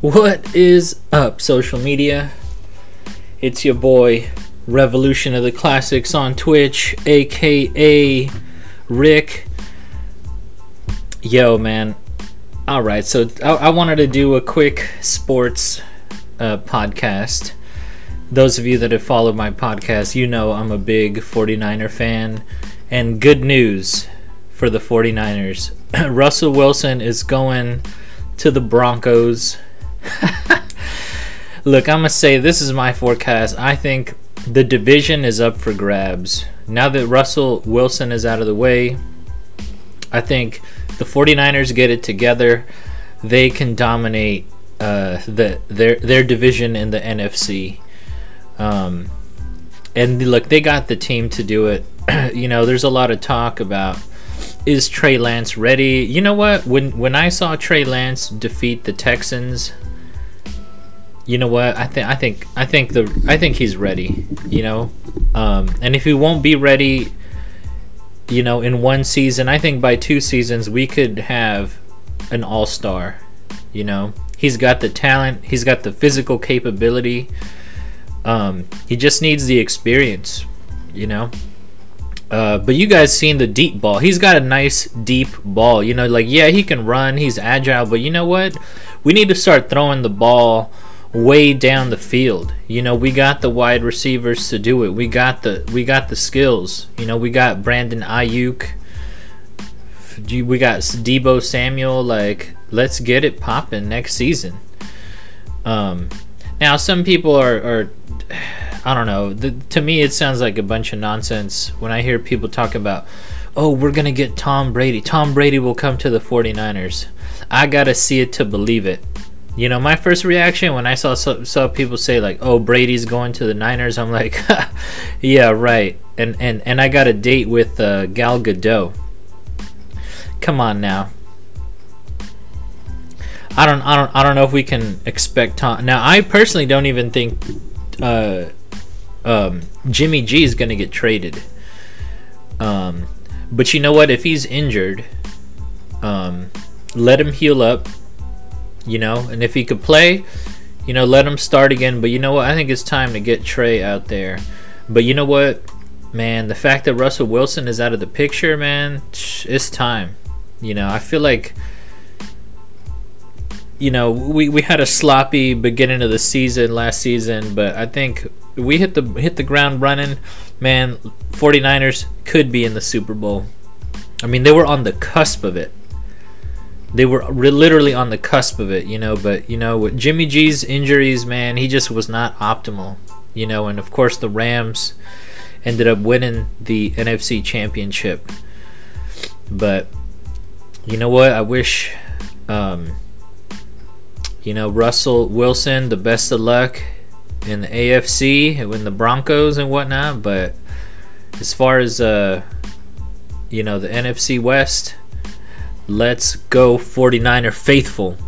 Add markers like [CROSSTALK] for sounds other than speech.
What is up, social media? It's your boy, Revolution of the Classics on Twitch, aka Rick. Yo, man. Alright, so I-, I, wanted to do a quick sports uh, podcast. Those of you that have followed my podcast, you know I'm a big 49er fan. And good news for the 49ers [CLEARS THROAT] Russell Wilson is going to the Broncos. [LAUGHS] Look, I'm going to say this is my forecast. I think the division is up for grabs. Now that Russell Wilson is out of the way, I think the 49ers get it together. They can dominate uh, the their their division in the NFC. Um, and look, they got the team to do it. [CLEARS THROAT] you know, there's a lot of talk about is Trey Lance ready? You know what? When when I saw Trey Lance defeat the Texans, you know what? I think I think I think the I think he's ready. You know, um, and if he won't be ready, you know, in one season, I think by two seasons we could have an all star. You know, he's got the talent, he's got the physical capability. Um, he just needs the experience. You know, uh, but you guys seen the deep ball. He's got a nice deep ball. You know, like yeah, he can run. He's agile, but you know what? We need to start throwing the ball way down the field. You know, we got the wide receivers to do it. We got the we got the skills. You know, we got Brandon Aiyuk. We got Deebo Samuel. Like, let's get it popping next season. Um, now some people are are I don't know. The, to me, it sounds like a bunch of nonsense when I hear people talk about, oh, we're to get Tom Brady. Tom Brady will come to the 49ers. I got to see it to believe it. You know, my first reaction when I saw saw people say like, "Oh, Brady's going to the Niners," I'm like, [LAUGHS] "Yeah, right." And and and I got a date with uh, Gal Gadot. Come on now. I don't I don't I don't know if we can expect Tom. Now, I personally don't even think uh, um, Jimmy G is going to get traded. Um, but you know what? If he's injured, um, let him heal up. You know, and if he could play, you know, let him start again. But you know what? I think it's time to get Trey out there. But you know what, man? The fact that Russell Wilson is out of the picture, man, it's time. You know, I feel like you know, we, we had a sloppy beginning of the season last season, but I think we hit the hit the ground running. Man, 49ers could be in the Super Bowl. I mean, they were on the cusp of it. They were re- literally on the cusp of it, you know, but you know, with Jimmy G's injuries, man, he just was not optimal, you know, and of course the Rams ended up winning the NFC championship. But you know what? I wish um, you know, Russell Wilson, the best of luck in the AFC and the Broncos and whatnot. But as far as uh, you know, the NFC West, let's go 49er faithful.